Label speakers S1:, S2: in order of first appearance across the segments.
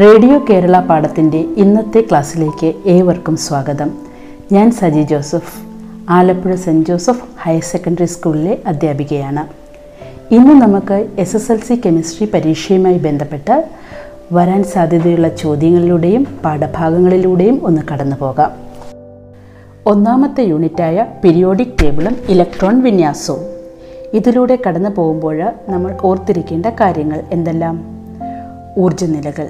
S1: Radio Kerala പാഠത്തിന്റെ ഇന്നത്തെ ക്ലാസ്സിലേക്ക് ഏവർക്കും സ്വാഗതം. ഞാൻ Saji Joseph. Alappuzha saint Joseph higher secondary സ്കൂളിലെ അധ്യാപികയാണ്. ഇന്ന് നമുക്ക് S S L C chemistry പരീക്ഷയുമായി ബന്ധപ്പെട്ട് വരാൻ സാധ്യതയുള്ള ചോദ്യങ്ങളിലൂടെയും പാഠഭാഗങ്ങളിലൂടെയും ഒന്ന് കടന്നു പോകാം. ഒന്നാമത്തെ യൂണിറ്റായ പിരിയോഡിക് ടേബിളും ഇലക്ട്രോൺ വിന്യാസവും. ഇതിലൂടെ കടന്നു പോകുമ്പോൾ നമ്മൾ ഓർത്തിരിക്കേണ്ട കാര്യങ്ങൾ എന്തെല്ലാം? ഊർജനിലകൾ.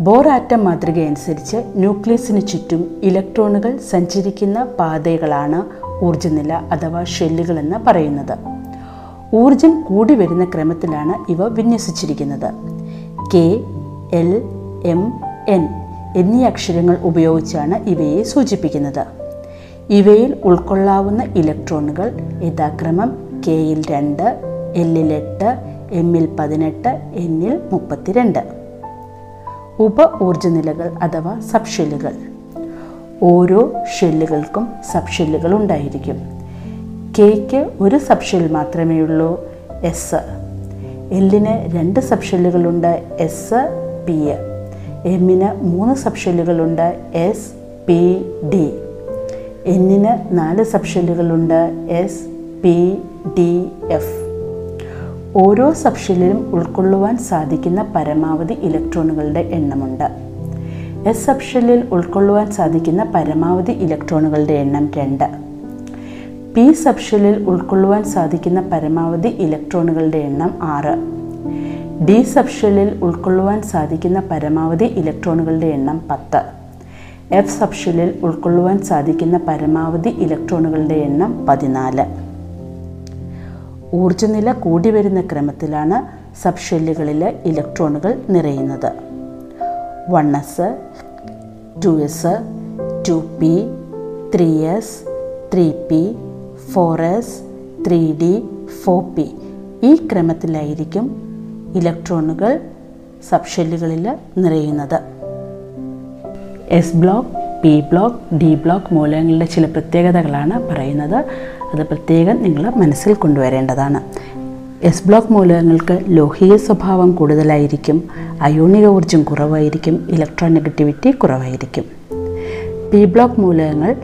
S1: ബോർ ആറ്റം മാതൃകയനുസരിച്ച് ന്യൂക്ലിയസിന് ചുറ്റും ഇലക്ട്രോണുകൾ സഞ്ചരിക്കുന്ന പാതകളാണ് ഊർജനില അഥവാ ഷെല്ലുകൾ എന്ന് പറയുന്നത്. ഊർജം കൂടി വരുന്ന ക്രമത്തിലാണ് ഇവ വിന്യസിച്ചിരിക്കുന്നത്. കെ എൽ എം എൻ എന്നീ അക്ഷരങ്ങൾ ഉപയോഗിച്ചാണ് ഇവയെ സൂചിപ്പിക്കുന്നത്. ഇവയിൽ ഉൾക്കൊള്ളാവുന്ന ഇലക്ട്രോണുകൾ യഥാക്രമം കെയിൽ രണ്ട് എല്ലിൽ എട്ട് എമ്മിൽ പതിനെട്ട് എന്നിൽ മുപ്പത്തിരണ്ട്. ഉപ ഊർജനിലകൾ അഥവാ സബ്ഷെല്ലുകൾ. ഓരോ ഷെല്ലുകൾക്കും സബ്ഷെല്ലുകൾ ഉണ്ടായിരിക്കും. കെയ്ക്ക് ഒരു സബ്ഷെൽ മാത്രമേ ഉള്ളൂ എസ് എല്ലിന് രണ്ട് സബ്ഷെല്ലുകളുണ്ട് എസ് പി എമ്മിന് മൂന്ന് സബ്ഷെല്ലുകളുണ്ട് എസ് പി ഡി എന്നിന് നാല് സബ്ഷെല്ലുകളുണ്ട് എസ് പി ഡി എഫ് ഓരോ സബ്ഷെല്ലിലും ഉൾക്കൊള്ളുവാൻ സാധിക്കുന്ന പരമാവധി ഇലക്ട്രോണുകളുടെ എണ്ണമുണ്ട്. എസ് സബ്ഷെല്ലിൽ ഉൾക്കൊള്ളുവാൻ സാധിക്കുന്ന പരമാവധി ഇലക്ട്രോണുകളുടെ എണ്ണം രണ്ട്. പി സബ്ഷെല്ലിൽ ഉൾക്കൊള്ളുവാൻ സാധിക്കുന്ന പരമാവധി ഇലക്ട്രോണുകളുടെ എണ്ണം ആറ്. ഡി സബ്ഷെല്ലിൽ ഉൾക്കൊള്ളുവാൻ സാധിക്കുന്ന പരമാവധി ഇലക്ട്രോണുകളുടെ എണ്ണം പത്ത്. എഫ് സബ്ഷെല്ലിൽ ഉൾക്കൊള്ളുവാൻ സാധിക്കുന്ന പരമാവധി ഇലക്ട്രോണുകളുടെ എണ്ണം പതിനാല്. ഊർജനില കൂടി വരുന്ന ക്രമത്തിലാണ് സബ്ഷെല്ലുകളിൽ ഇലക്ട്രോണുകൾ നിറയുന്നത്. One S two S two P three S three P four S three D four P. ഈ ക്രമത്തിലായിരിക്കും ഇലക്ട്രോണുകൾ സബ്ഷെല്ലുകളിൽ നിറയുന്നത്. S block P block D block മൂലകങ്ങളുടെ ചില പ്രത്യേകതകളാണ് പറയുന്നത്. അത് പ്രത്യേകം നിങ്ങൾ മനസ്സിൽ കൊണ്ടുവരേണ്ടതാണ്. എസ് ബ്ലോക്ക് മൂലകങ്ങൾക്ക് ലോഹീയ സ്വഭാവം കൂടുതലായിരിക്കും അയോണിക ഊർജം കുറവായിരിക്കും ഇലക്ട്രോൺ നെഗറ്റിവിറ്റി കുറവായിരിക്കും. പി ബ്ലോക്ക് മൂലകങ്ങൾ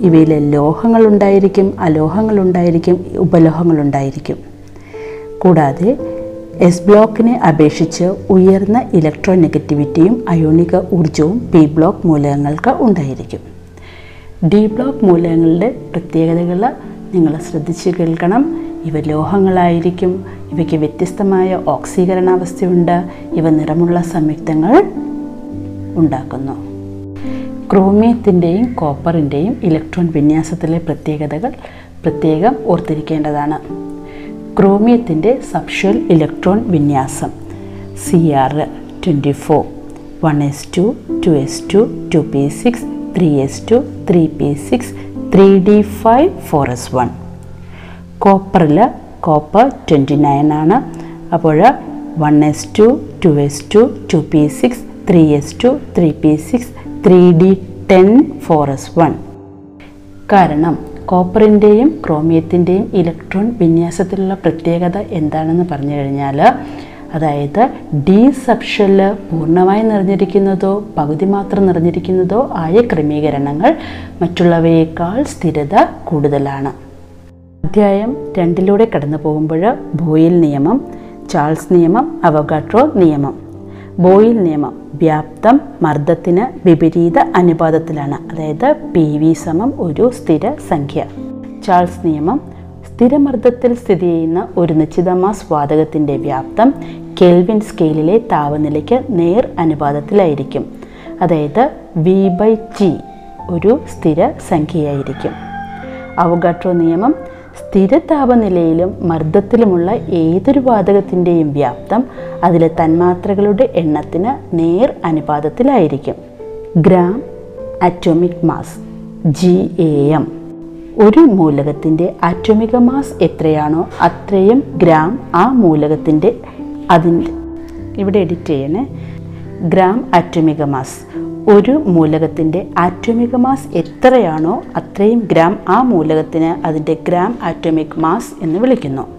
S1: ഇവയിൽ ലോഹങ്ങളുണ്ടായിരിക്കും അലോഹങ്ങളുണ്ടായിരിക്കും ഉപലോഹങ്ങളുണ്ടായിരിക്കും കൂടാതെ എസ് ബ്ലോക്കിനെ അപേക്ഷിച്ച് ഉയർന്ന ഇലക്ട്രോ നെഗറ്റിവിറ്റിയും അയോണിക ഊർജവും പി ബ്ലോക്ക് മൂലകങ്ങൾക്ക് ഉണ്ടായിരിക്കും. ഡി ബ്ലോക്ക് മൂലകങ്ങളുടെ പ്രത്യേകതകൾ നിങ്ങൾ ശ്രദ്ധിച്ച് കേൾക്കണം. ഇവ ലോഹങ്ങളായിരിക്കും. ഇവയ്ക്ക് വ്യത്യസ്തമായ ഓക്സീകരണാവസ്ഥയുണ്ട്. ഇവ നിറമുള്ള സംയുക്തങ്ങൾ ഉണ്ടാക്കുന്നു. ക്രോമിയത്തിന്റെയും കോപ്പറിന്റെയും ഇലക്ട്രോൺ വിന്യാസത്തിലെ പ്രത്യേകതകൾ പ്രത്യേകം ഓർത്തിരിക്കേണ്ടതാണ്. ക്രോമിയത്തിന്റെ സബ്ഷൽ ഇലക്ട്രോൺ വിന്യാസം. C R twenty four one S two two S two two P six three S two three P six three D five four S one കോപ്പറിൽ copper twenty nine ആണ്. അപ്പോൾ one S two two S two two P six three S two three P six three D ten four S one കാരണം കോപ്പറിന്റെയും ക്രോമിയത്തിന്റെയും electron വിന്യാസത്തിലുള്ള പ്രത്യേകത എന്താണെന്ന് പറഞ്ഞു കഴിഞ്ഞാൽ അതായത് D പൂർണമായി നിറഞ്ഞിരിക്കുന്നതോ പകുതി മാത്രം നിറഞ്ഞിരിക്കുന്നതോ ആയ ക്രമീകരണങ്ങൾ മറ്റുള്ളവയേക്കാൾ സ്ഥിരത കൂടുതലാണ്. അധ്യായം രണ്ടിലൂടെ കടന്നു പോകുമ്പോൾ ബോയിൽ നിയമം ചാൾസ് നിയമം അവഗാട്രോ നിയമം. ബോയിൽ നിയമം വ്യാപ്തം മർദ്ദത്തിന് വിപരീത അനുപാതത്തിലാണ്. അതായത് പി വി സമം ഒരു സ്ഥിര സംഖ്യ. ചാൾസ് നിയമം സ്ഥിരമർദ്ദത്തിൽ സ്ഥിതി ചെയ്യുന്ന ഒരു നിശ്ചിത മാസ് വാതകത്തിന്റെ വ്യാപ്തം കെൽവിൻ സ്കെയിലിലെ താപനിലയ്ക്ക് നേർ അനുപാതത്തിലായിരിക്കും. അതായത് വി ബൈ ടി ഒരു സ്ഥിര സംഖ്യയായിരിക്കും. അവഗാട്രോ നിയമം സ്ഥിര താപനിലയിലും മർദ്ദത്തിലുമുള്ള ഏതൊരു വാതകത്തിന്റെയും വ്യാപ്തം അതിലെ തന്മാത്രകളുടെ എണ്ണത്തിന് നേർ അനുപാതത്തിലായിരിക്കും. Gram atomic mass G A M ഒരു മൂലകത്തിന്റെ അറ്റോമിക മാസ് എത്രയാണോ അത്രയും ഗ്രാം ആ മൂലകത്തിന്റെ അതിന്റെ ഇവിടെ എഡിറ്റ് ചെയ്യണേ. ഗ്രാം ആറ്റോമിക മാസ്. ഒരു മൂലകത്തിന്റെ ആറ്റോമിക മാസ് എത്രയാണോ അത്രയും ഗ്രാം ആ മൂലകത്തിന് അതിന്റെ ഗ്രാം ആറ്റോമിക് മാസ് എന്ന് വിളിക്കുന്നു.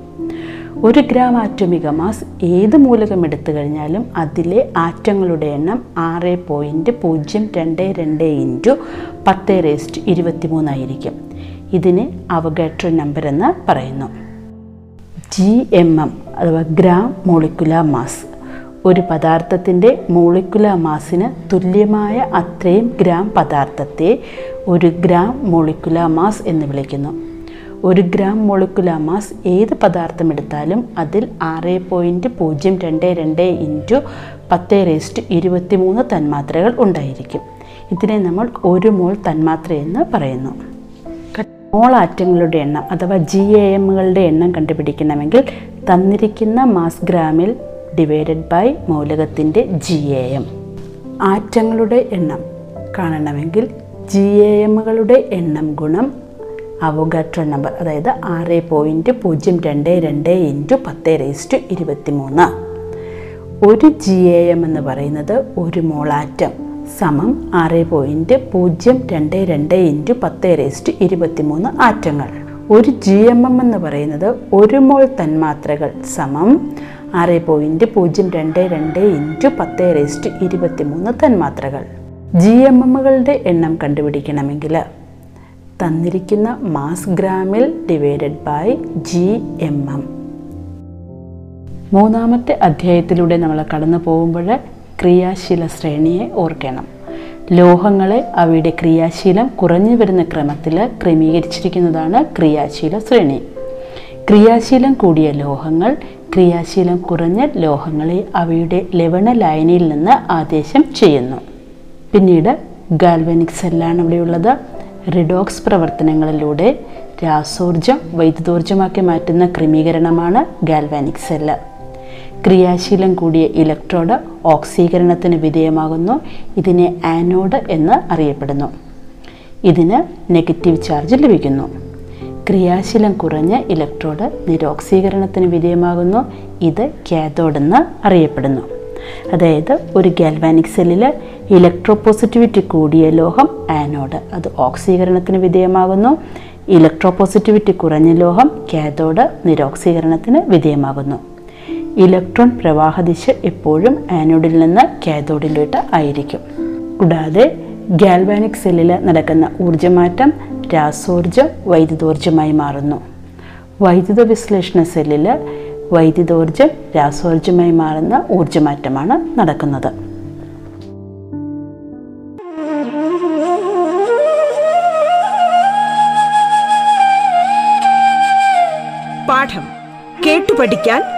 S1: ഒരു ഗ്രാം ആറ്റോമിക മാസ് ഏത് മൂലകം എടുത്തു കഴിഞ്ഞാലും അതിലെ ആറ്റങ്ങളുടെ എണ്ണം ആറ് പോയിന്റ് പൂജ്യം രണ്ട് രണ്ട് ഇന്റു പത്ത് റേസ്റ്റ് ഇരുപത്തി മൂന്നായിരിക്കും ഇതിന് അവഗാട്രോ നമ്പർ എന്ന് പറയുന്നു. ജി എം എം അഥവാ ഗ്രാം മോളിക്കുലാർ മാസ്. ഒരു പദാർത്ഥത്തിന്റെ മോളിക്കുലാർ മാസിന് തുല്യമായ അത്രയും ഗ്രാം പദാർത്ഥത്തെ ഒരു ഗ്രാം മോളിക്കുലാർ മാസ് എന്ന് വിളിക്കുന്നു. ഒരു ഗ്രാം മോളിക്കുലാർ മാസ് ഏത് പദാർത്ഥം എടുത്താലും അതിൽ ആറ് പോയിന്റ് പൂജ്യം രണ്ട് രണ്ട് ഇന്റു പത്ത് റേസ്റ്റ് ഇരുപത്തി മൂന്ന് തന്മാത്രകൾ ഉണ്ടായിരിക്കും. ഇതിനെ നമ്മൾ ഒരു മോൾ തന്മാത്ര എന്ന് പറയുന്നു. മോൾ ആറ്റങ്ങളുടെ എണ്ണം അഥവാ ജി എ എമ്മുകളുടെ എണ്ണം കണ്ടുപിടിക്കണമെങ്കിൽ തന്നിരിക്കുന്ന മാസ് ഗ്രാമിൽ ഡിവൈഡഡ് ബൈ മൂലകത്തിന്റെ ജി എ എം ആറ്റങ്ങളുടെ എണ്ണം കാണണമെങ്കിൽ ജി എ എമ്മുകളുടെ എണ്ണം ഗുണം അവഗാട്രോ നമ്പർ അതായത് ആറ് പോയിന്റ് പൂജ്യം രണ്ട് രണ്ട് ഇന്റു പത്ത് റേസ്റ്റ് ഇരുപത്തി മൂന്ന് ഒരു ജി എ എം എന്ന് പറയുന്നത് ഒരു മോളാറ്റം സമം ആറ് പോയിന്റ് പൂജ്യം രണ്ട് രണ്ട് ഇന്റു പത്ത് റേസ്റ്റ് ഇരുപത്തി മൂന്ന് ആറ്റങ്ങൾ. ഒരു ജി എം എം എന്ന് പറയുന്നത് ഒരു മോൾ തന്മാത്രകൾ സമം ആറ് പോയിന്റ് പൂജ്യം രണ്ട് രണ്ട് ഇന്റു പത്ത് റേസ്റ്റ് ഇരുപത്തി മൂന്ന് തന്മാത്രകൾ ജി എം എമ്മുകളുടെ എണ്ണം കണ്ടുപിടിക്കണമെങ്കിൽ തന്നിരിക്കുന്ന mass ഗ്രാമിൽ divided by G M M മൂന്നാമത്തെ അധ്യായത്തിലൂടെ നമ്മൾ കടന്നു പോകുമ്പോൾ ക്രിയാശീല ശ്രേണിയെ ഓർക്കണം. ലോഹങ്ങളെ അവയുടെ ക്രിയാശീലം കുറഞ്ഞു വരുന്ന ക്രമത്തിൽ ക്രമീകരിച്ചിരിക്കുന്നതാണ് ക്രിയാശീല ശ്രേണി ക്രിയാശീലം കൂടിയ ലോഹങ്ങൾ ക്രിയാശീലം കുറഞ്ഞ ലോഹങ്ങളെ അവയുടെ ലവണ ലായനിയിൽ നിന്ന് ആദേശം ചെയ്യുന്നു. പിന്നീട് ഗാൽവനിക് സെല്ലാണ് ഇവിടെയുള്ളത്. റിഡോക്സ് പ്രവർത്തനങ്ങളിലൂടെ രാസോർജം വൈദ്യുതോർജമാക്കി മാറ്റുന്ന ക്രമീകരണമാണ് ഗാൽവാനിക് സെല്ല്. ക്രിയാശീലം കൂടിയ ഇലക്ട്രോഡ് ഓക്സീകരണത്തിന് വിധേയമാകുന്നു. ഇതിനെ ആനോഡ് എന്ന് അറിയപ്പെടുന്നു. ഇതിന് നെഗറ്റീവ് ചാർജ് ലഭിക്കുന്നു. ക്രിയാശീലം കുറഞ്ഞ ഇലക്ട്രോഡ് നിരോക്സീകരണത്തിന് വിധേയമാകുന്നു. ഇത് കാഥോഡ് എന്ന് അറിയപ്പെടുന്നു. അതായത് ഒരു ഗാൽവാനിക് സെല്ലിൽ ഇലക്ട്രോപോസിറ്റിവിറ്റി കൂടിയ ലോഹം ആനോഡ്. അത് ഓക്സീകരണത്തിന് വിധേയമാകുന്നു. ഇലക്ട്രോപോസിറ്റിവിറ്റി കുറഞ്ഞ ലോഹം കാഥോഡ് നിരോക്സീകരണത്തിന് വിധേയമാകുന്നു. ഇലക്ട്രോൺ പ്രവാഹദിശ എപ്പോഴും ആനോഡിൽ നിന്ന് കാഥോഡിലോട്ട് ആയിരിക്കും. കൂടാതെ ഗാൽവാനിക് സെല്ലിൽ നടക്കുന്ന ഊർജമാറ്റം രാസോർജം വൈദ്യുതോർജമായി മാറുന്നു. വൈദ്യുത വിശ്ലേഷണ സെല്ലിൽ വൈദ്യുതോർജം രാസോർജമായി മാറുന്ന ഊർജമാറ്റമാണ് നടക്കുന്നത്.
S2: പാഠം കേട്ടു പഠിക്കാൻ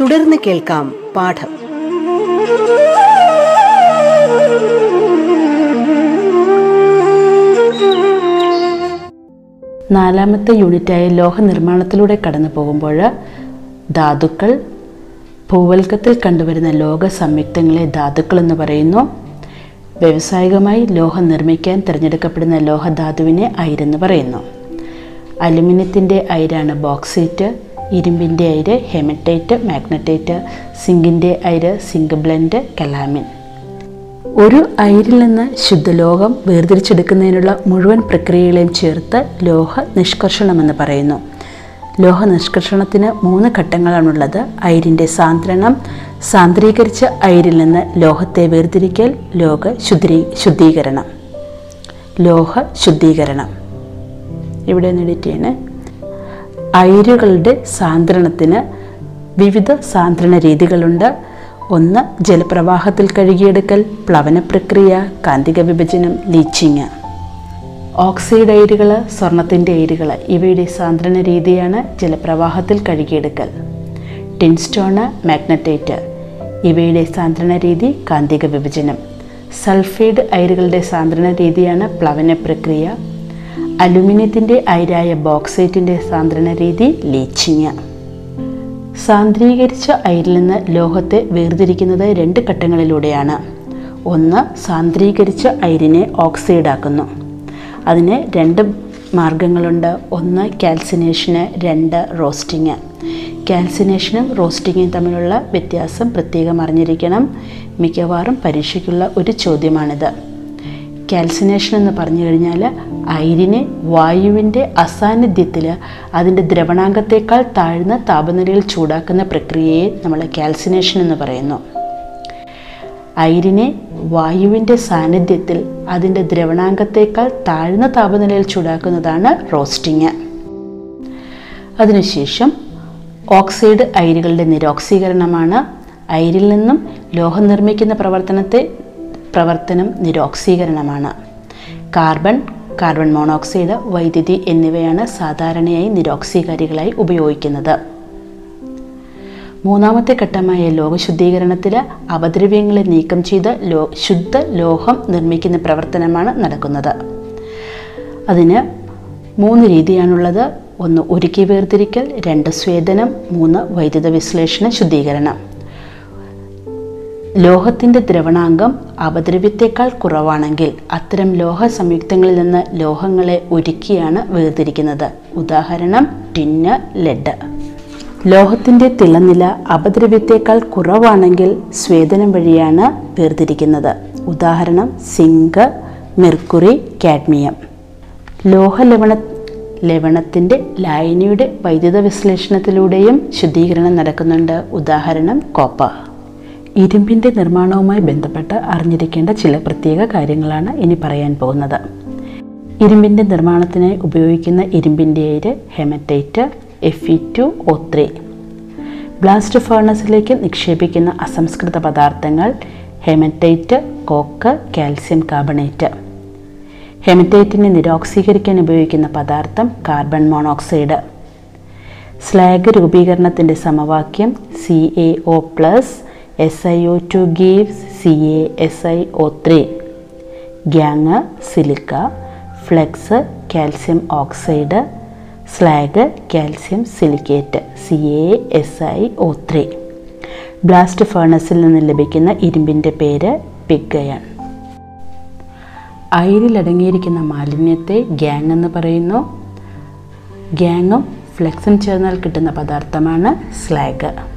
S2: തുടർന്ന് കേൾക്കാം പാഠം.
S1: നാലാമത്തെ യൂണിറ്റായ ലോഹ നിർമ്മാണത്തിലൂടെ കടന്നു പോകുമ്പോൾ ധാതുക്കൾ ഭൂവൽക്കത്തിൽ കണ്ടുവരുന്ന ലോക സംയുക്തങ്ങളെ ധാതുക്കൾ എന്ന് പറയുന്നു. വ്യവസായികമായി ലോഹം നിർമ്മിക്കാൻ തിരഞ്ഞെടുക്കപ്പെടുന്ന ലോഹധാതുവിനെ അയിരെന്ന് പറയുന്നു. അലുമിനിയത്തിന്റെ അയിരാണ് ബോക്സൈറ്റ്. ഇരുമ്പിന്റെ അയിര് ഹെമറ്റൈറ്റ് മാഗ്നറ്റൈറ്റ് സിങ്കിന്റെ അയിര് സിങ്ക് ബ്ലെൻഡ് കലാമിൻ. ഒരു അയിരിൽ നിന്ന് ശുദ്ധലോഹം വേർതിരിച്ചെടുക്കുന്നതിനുള്ള മുഴുവൻ പ്രക്രിയകളെയും ചേർത്ത് ലോഹ നിഷ്കർഷണമെന്ന് പറയുന്നു. ലോഹ നിഷ്കർഷണത്തിന് മൂന്ന് ഘട്ടങ്ങളാണുള്ളത്. അയിരിന്റെ സാന്ദ്രണം സാന്ദ്രീകരിച്ച അയിരിൽ നിന്ന് ലോഹത്തെ വേർതിരിക്കൽ ലോഹ ശുദ്ധീ ശുദ്ധീകരണം. ലോഹ ശുദ്ധീകരണം. ഇവിടെ ഒന്ന് എഡിറ്റ് ചെയ്യണേ. അയിരുകളുടെ സാന്ദ്രണത്തിന് വിവിധ സാന്ദ്രണ രീതികളുണ്ട്. ഒന്ന് ജലപ്രവാഹത്തിൽ കഴുകിയെടുക്കൽ പ്ലവന പ്രക്രിയ കാന്തിക വിഭജനം ലീച്ചിങ്. ഓക്സൈഡ് അയിരുകൾ സ്വർണത്തിന്റെ അയിരുകൾ ഇവയുടെ സാന്ദ്രണ രീതിയാണ് ജലപ്രവാഹത്തിൽ കഴുകിയെടുക്കൽ. ടിൻസ്റ്റോണ് മാഗ്നറ്റൈറ്റ്. ഇവയുടെ സാന്ദ്രണ രീതി കാന്തിക വിഭജനം. സൾഫൈഡ് അയിരുകളുടെ സാന്ദ്രണ രീതിയാണ് പ്ലവന പ്രക്രിയ. അലുമിനിയത്തിന്റെ അയിരായ ബോക്സൈറ്റിന്റെ സാന്ദ്രണ രീതി ലീച്ചിങ്. സാന്ദ്രീകരിച്ച അയിരിൽ നിന്ന് ലോഹത്തെ വേർതിരിക്കുന്നത് രണ്ട് ഘട്ടങ്ങളിലൂടെയാണ്. ഒന്ന് സാന്ദ്രീകരിച്ച അയിരിനെ ഓക്സൈഡാക്കുന്നു. അതിന് രണ്ട് മാർഗങ്ങളുണ്ട്. ഒന്ന് കാൽസിനേഷന് രണ്ട് റോസ്റ്റിങ്. കാൽസിനേഷനും റോസ്റ്റിങ്ങും തമ്മിലുള്ള വ്യത്യാസം പ്രത്യേകം അറിഞ്ഞിരിക്കണം. മിക്കവാറും പരീക്ഷയ്ക്കുള്ള ഒരു ചോദ്യമാണിത്. കാൽസിനേഷൻ എന്ന് പറഞ്ഞു കഴിഞ്ഞാൽ അയിരിനെ വായുവിന്റെ അസാന്നിധ്യത്തിൽ അതിന്റെ ദ്രവണാംഗത്തേക്കാൾ താഴ്ന്ന താപനിലയിൽ ചൂടാക്കുന്ന പ്രക്രിയയെ നമ്മൾ കാൽസിനേഷൻ എന്ന് പറയുന്നു. അയിരിനെ വായുവിന്റെ സാന്നിധ്യത്തിൽ അതിന്റെ ദ്രവണാംഗത്തേക്കാൾ താഴ്ന്ന താപനിലയിൽ ചൂടാക്കുന്നതാണ് റോസ്റ്റിങ് അതിനുശേഷം ഓക്സൈഡ് അയിരുകളുടെ നിരോക്സീകരണമാണ്. അയിരിൽ നിന്നും ലോഹം നിർമ്മിക്കുന്ന പ്രവർത്തനത്തെ പ്രവർത്തനം നിരോക്സീകരണമാണ്. കാർബൺ കാർബൺ മോണോക്സൈഡ് വൈദ്യുതി എന്നിവയാണ് സാധാരണയായി നിരോക്സീകാരികളായി ഉപയോഗിക്കുന്നത്. മൂന്നാമത്തെ ഘട്ടമായ ലോഹശുദ്ധീകരണത്തിൽ അപദ്രവ്യങ്ങളെ നീക്കം ചെയ്ത് ലോ ശുദ്ധ ലോഹം നിർമ്മിക്കുന്ന പ്രവർത്തനമാണ് നടക്കുന്നത്. അതിന് മൂന്ന് രീതിയാണുള്ളത്. ഒന്ന് ഉരുക്കി വേർതിരിക്കൽ രണ്ട് സ്വേദനം മൂന്ന് വൈദ്യുത വിശ്ലേഷണ ശുദ്ധീകരണം. ലോഹത്തിന്റെ ദ്രവണാങ്കം അപദ്രവ്യത്തെക്കാൾ കുറവാണെങ്കിൽ അത്തരം ലോഹ സംയുക്തങ്ങളിൽ നിന്ന് ലോഹങ്ങളെ ഒരുക്കിയാണ് വേർതിരിക്കുന്നത്. ഉദാഹരണം ടിന്ന് ലെഡ്. ലോഹത്തിന്റെ തിളനില അപദ്രവ്യത്തേക്കാൾ കുറവാണെങ്കിൽ സ്വേദനം വഴിയാണ് വേർതിരിക്കുന്നത്. ഉദാഹരണം സിങ്ക് മെർക്കുറി കാഡ്മിയം. ലോഹലവണ ലവണത്തിന്റെ ലായനിയുടെ വൈദ്യുത വിശ്ലേഷണത്തിലൂടെയും ശുദ്ധീകരണം നടക്കുന്നുണ്ട്. ഉദാഹരണം കോപ്പർ. ഇരുമ്പിന്റെ നിർമ്മാണവുമായി ബന്ധപ്പെട്ട് അറിഞ്ഞിരിക്കേണ്ട ചില പ്രത്യേക കാര്യങ്ങളാണ് ഇനി പറയാൻ പോകുന്നത്. ഇരുമ്പിന്റെ നിർമ്മാണത്തിനായി ഉപയോഗിക്കുന്ന ഇരുമ്പിന്റെ അയിര് haematite F E two O three. Blast ഫേണസിലേക്ക് നിക്ഷേപിക്കുന്ന അസംസ്കൃത പദാർത്ഥങ്ങൾ ഹെമറ്റൈറ്റ് കോക്ക് കാൽസ്യം കാർബണേറ്റ്. ഹെമറ്റൈറ്റിനെ നിരോക്സീകരിക്കാൻ ഉപയോഗിക്കുന്ന പദാർത്ഥം കാർബൺ മോണോക്സൈഡ്. സ്ലാഗ് രൂപീകരണത്തിന്റെ സമവാക്യം C A O plus S gives O two gives C A S I O three gangue silica flux calcium oxide slag calcium silicate C A S I O three blast ഫേണസിൽ നിന്ന് ലഭിക്കുന്ന ഇരുമ്പിന്റെ പേര് പിഗയൺ. അയിരിലടങ്ങിയിരിക്കുന്ന മാലിന്യത്തെ gang എന്ന് പറയുന്നു. ഗ്യാങ്ങും ഫ്ലെക്സും ചേർന്നാൽ കിട്ടുന്ന പദാർത്ഥമാണ് slag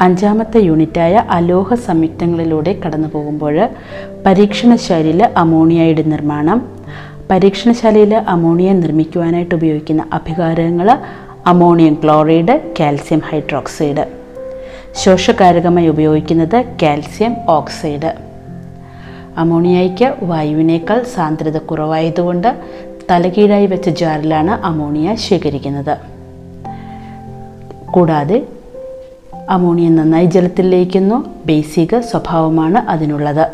S1: അഞ്ചാമത്തെ യൂണിറ്റായ അലോഹ സംയുക്തങ്ങളിലൂടെ കടന്നു പോകുമ്പോൾ പരീക്ഷണശാലയിൽ അമോണിയയുടെ നിർമ്മാണം. പരീക്ഷണശാലയിൽ അമോണിയ നിർമ്മിക്കുവാനായിട്ട് ഉപയോഗിക്കുന്ന അഭികാരങ്ങൾ അമോണിയം ക്ലോറൈഡ് കാൽസ്യം ഹൈഡ്രോക്സൈഡ്. ശോഷകാരകമായി ഉപയോഗിക്കുന്നത് കാൽസ്യം ഓക്സൈഡ്. അമോണിയയ്ക്ക് വായുവിനേക്കാൾ സാന്ദ്രത കുറവായതുകൊണ്ട് തലകീഴായി വെച്ച ജാറിലാണ് അമോണിയ ശേഖരിക്കുന്നത്. കൂടാതെ അമോണിയ നന്നായി ജലത്തിൽ ലയിക്കുന്നു ബേസിക സ്വഭാവമാണ് അതിനുള്ളത്.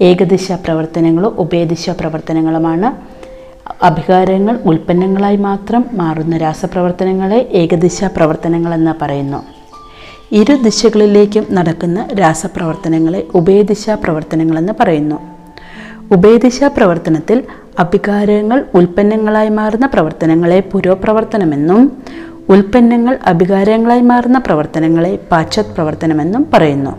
S1: ഏകദിശ പ്രവർത്തനങ്ങളോ ഉഭയദിശ പ്രവർത്തനങ്ങളുമാണ്. അഭികാരങ്ങൾ ഉൽപ്പന്നങ്ങളായി മാത്രം മാറുന്ന രാസപ്രവർത്തനങ്ങളെ ഏകദിശ പ്രവർത്തനങ്ങളെന്ന് പറയുന്നു. ഇരു ദിശകളിലേക്കും നടക്കുന്ന രാസപ്രവർത്തനങ്ങളെ ഉഭയദിശ പ്രവർത്തനങ്ങളെന്ന് പറയുന്നു. ഉഭയദിശ പ്രവർത്തനത്തിൽ അഭികാരങ്ങൾ ഉൽപ്പന്നങ്ങളായി മാറുന്ന പ്രവർത്തനങ്ങളെ പുരോപ്രവർത്തനമെന്നും ഉൽപ്പന്നങ്ങൾ അഭികാരങ്ങളായി മാറുന്ന പ്രവർത്തനങ്ങളെ പാശ്ചാത് പ്രവർത്തനമെന്നും പറയുന്നു.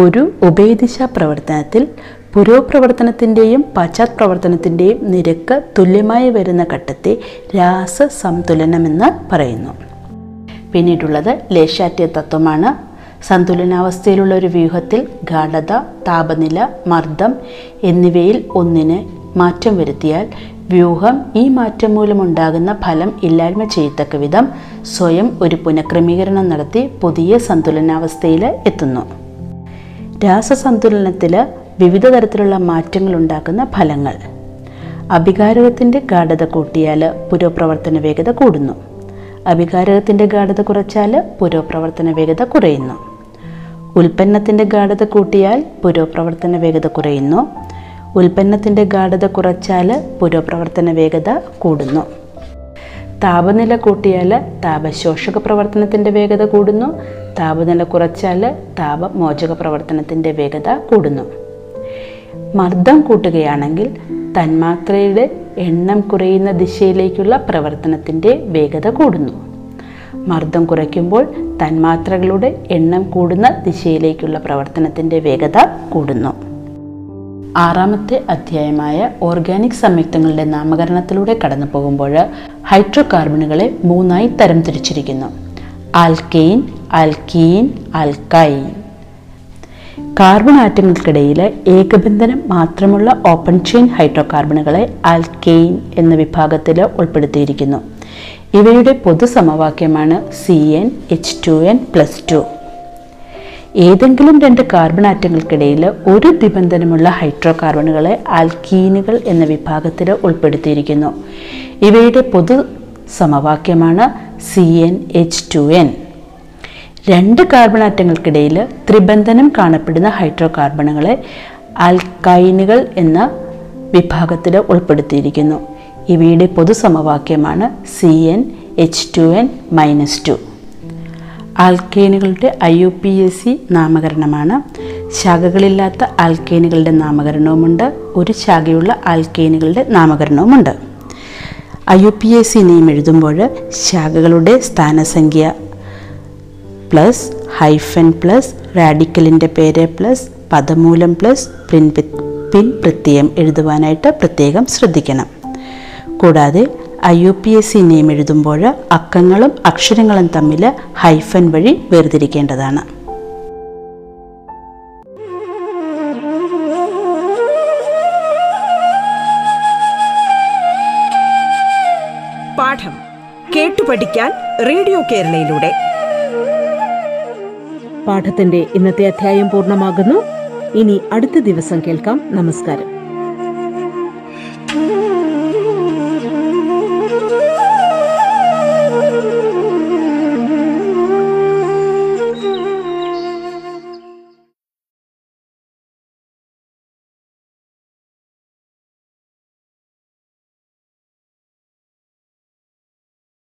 S1: ഒരു ഉഭയദിശ പ്രവർത്തനത്തിൽ പുരോപ്രവർത്തനത്തിന്റെയും പാശ്ചാത് പ്രവർത്തനത്തിന്റെയും നിരക്ക് തുല്യമായി വരുന്ന ഘട്ടത്തെ രാസ സന്തുലനമെന്ന് പറയുന്നു. പിന്നീടുള്ളത് ലേശാറ്റ്യ തത്വമാണ്. സന്തുലനാവസ്ഥയിലുള്ള ഒരു വ്യൂഹത്തിൽ ഗാഠത താപനില മർദ്ദം എന്നിവയിൽ ഒന്നിന് മാറ്റം വരുത്തിയാൽ വ്യൂഹം ഈ മാറ്റം മൂലമുണ്ടാകുന്ന ഫലം ഇല്ലായ്മ ചെയ്യത്തക്ക വിധം സ്വയം ഒരു പുനഃക്രമീകരണം നടത്തി പുതിയ സന്തുലനാവസ്ഥയിൽ എത്തുന്നു. രാസസന്തുലനത്തിൽ വിവിധ തരത്തിലുള്ള മാറ്റങ്ങൾ ഉണ്ടാക്കുന്ന ഫലങ്ങൾ. അഭികാരകത്തിന്റെ ഗാഠത കൂട്ടിയാൽ പുരോപ്രവർത്തന വേഗത കൂടുന്നു. അഭികാരകത്തിന്റെ ഗാഠത കുറച്ചാൽ പുരോപ്രവർത്തന വേഗത കുറയുന്നു. ഉൽപ്പന്നത്തിന്റെ ഗാഠത കൂട്ടിയാൽ പുരോപ്രവർത്തന വേഗത കുറയുന്നു. ഉൽപ്പന്നത്തിന്റെ ഗാഠത കുറച്ചാൽ പുരോപ്രവർത്തന വേഗത കൂടുന്നു. താപനില കൂട്ടിയാൽ താപശോഷക പ്രവർത്തനത്തിന്റെ വേഗത കൂടുന്നു. താപനില കുറച്ചാൽ താപമോചക പ്രവർത്തനത്തിന്റെ വേഗത കൂടുന്നു. മർദ്ദം കൂട്ടുകയാണെങ്കിൽ തന്മാത്രയുടെ എണ്ണം കുറയുന്ന ദിശയിലേക്കുള്ള പ്രവർത്തനത്തിന്റെ വേഗത കൂടുന്നു. മർദ്ദം കുറയ്ക്കുമ്പോൾ തന്മാത്രകളുടെ എണ്ണം കൂടുന്ന ദിശയിലേക്കുള്ള പ്രവർത്തനത്തിന്റെ വേഗത കൂടുന്നു. ആറാമത്തെ അധ്യായമായ ഓർഗാനിക് സംയുക്തങ്ങളുടെ നാമകരണത്തിലൂടെ കടന്നു പോകുമ്പോൾ ഹൈഡ്രോ കാർബണുകളെ മൂന്നായി തരം തിരിച്ചിരിക്കുന്നു ആൽക്കെയിൻ ആൽക്കീൻ ആൽക്കൈൻ. കാർബൺ ആറ്റങ്ങൾക്കിടയിൽ ഏകബന്ധനം മാത്രമുള്ള ഓപ്പൺ ചെയിൻ ഹൈഡ്രോ കാർബണുകളെ ആൽക്കെയിൻ എന്ന വിഭാഗത്തിൽ ഉൾപ്പെടുത്തിയിരിക്കുന്നു. ഇവയുടെ പൊതു സമവാക്യമാണ് C N H two N plus two ഏതെങ്കിലും രണ്ട് കാർബൺ ആറ്റങ്ങൾക്കിടയിൽ ഒരു നിബന്ധനമുള്ള ഹൈഡ്രോ കാർബണുകളെ ആൽക്കീനുകൾ എന്ന വിഭാഗത്തിൽ ഉൾപ്പെടുത്തിയിരിക്കുന്നു. ഇവയുടെ പൊതു സമവാക്യമാണ് C N H two N രണ്ട് കാർബൺ ആറ്റങ്ങൾക്കിടയിൽ ത്രിബന്ധനം കാണപ്പെടുന്ന ഹൈഡ്രോ കാർബണുകളെ ആൽക്കൈനുകൾ എന്ന വിഭാഗത്തിൽ ഉൾപ്പെടുത്തിയിരിക്കുന്നു. ഇവയുടെ പൊതു സമവാക്യമാണ് C N H two N minus two ആൽക്കേനുകളുടെ I U P S C നാമകരണമാണ്. ശാഖകളില്ലാത്ത ആൽക്കേനുകളുടെ നാമകരണവുമുണ്ട്. ഒരു ശാഖയുള്ള ആൽക്കേനുകളുടെ നാമകരണവുമുണ്ട്. I U P S C name എഴുതുമ്പോൾ ശാഖകളുടെ സ്ഥാനസംഖ്യ പ്ലസ് ഹൈഫൻ പ്ലസ് റാഡിക്കലിന്റെ പേര് പ്ലസ് പദമൂലം പ്ലസ് പിൻ പിൻ പ്രത്യയം എഴുതുവാനായിട്ട് പ്രത്യേകം ശ്രദ്ധിക്കണം. കൂടാതെ I U P S C name എഴുതുമ്പോൾ അക്കങ്ങളും അക്ഷരങ്ങളും തമ്മിൽ ഹൈഫൻ വഴി വേർതിരിക്കേണ്ടതാണ്.
S2: പാഠം കേട്ടു പഠിക്കാൻ റേഡിയോ കേരളയിലൂടെ. പാഠത്തിന്റെ ഇന്നത്തെ അധ്യായം പൂർണമാകുന്നു. ഇനി അടുത്ത ദിവസം കേൾക്കാം. നമസ്കാരം.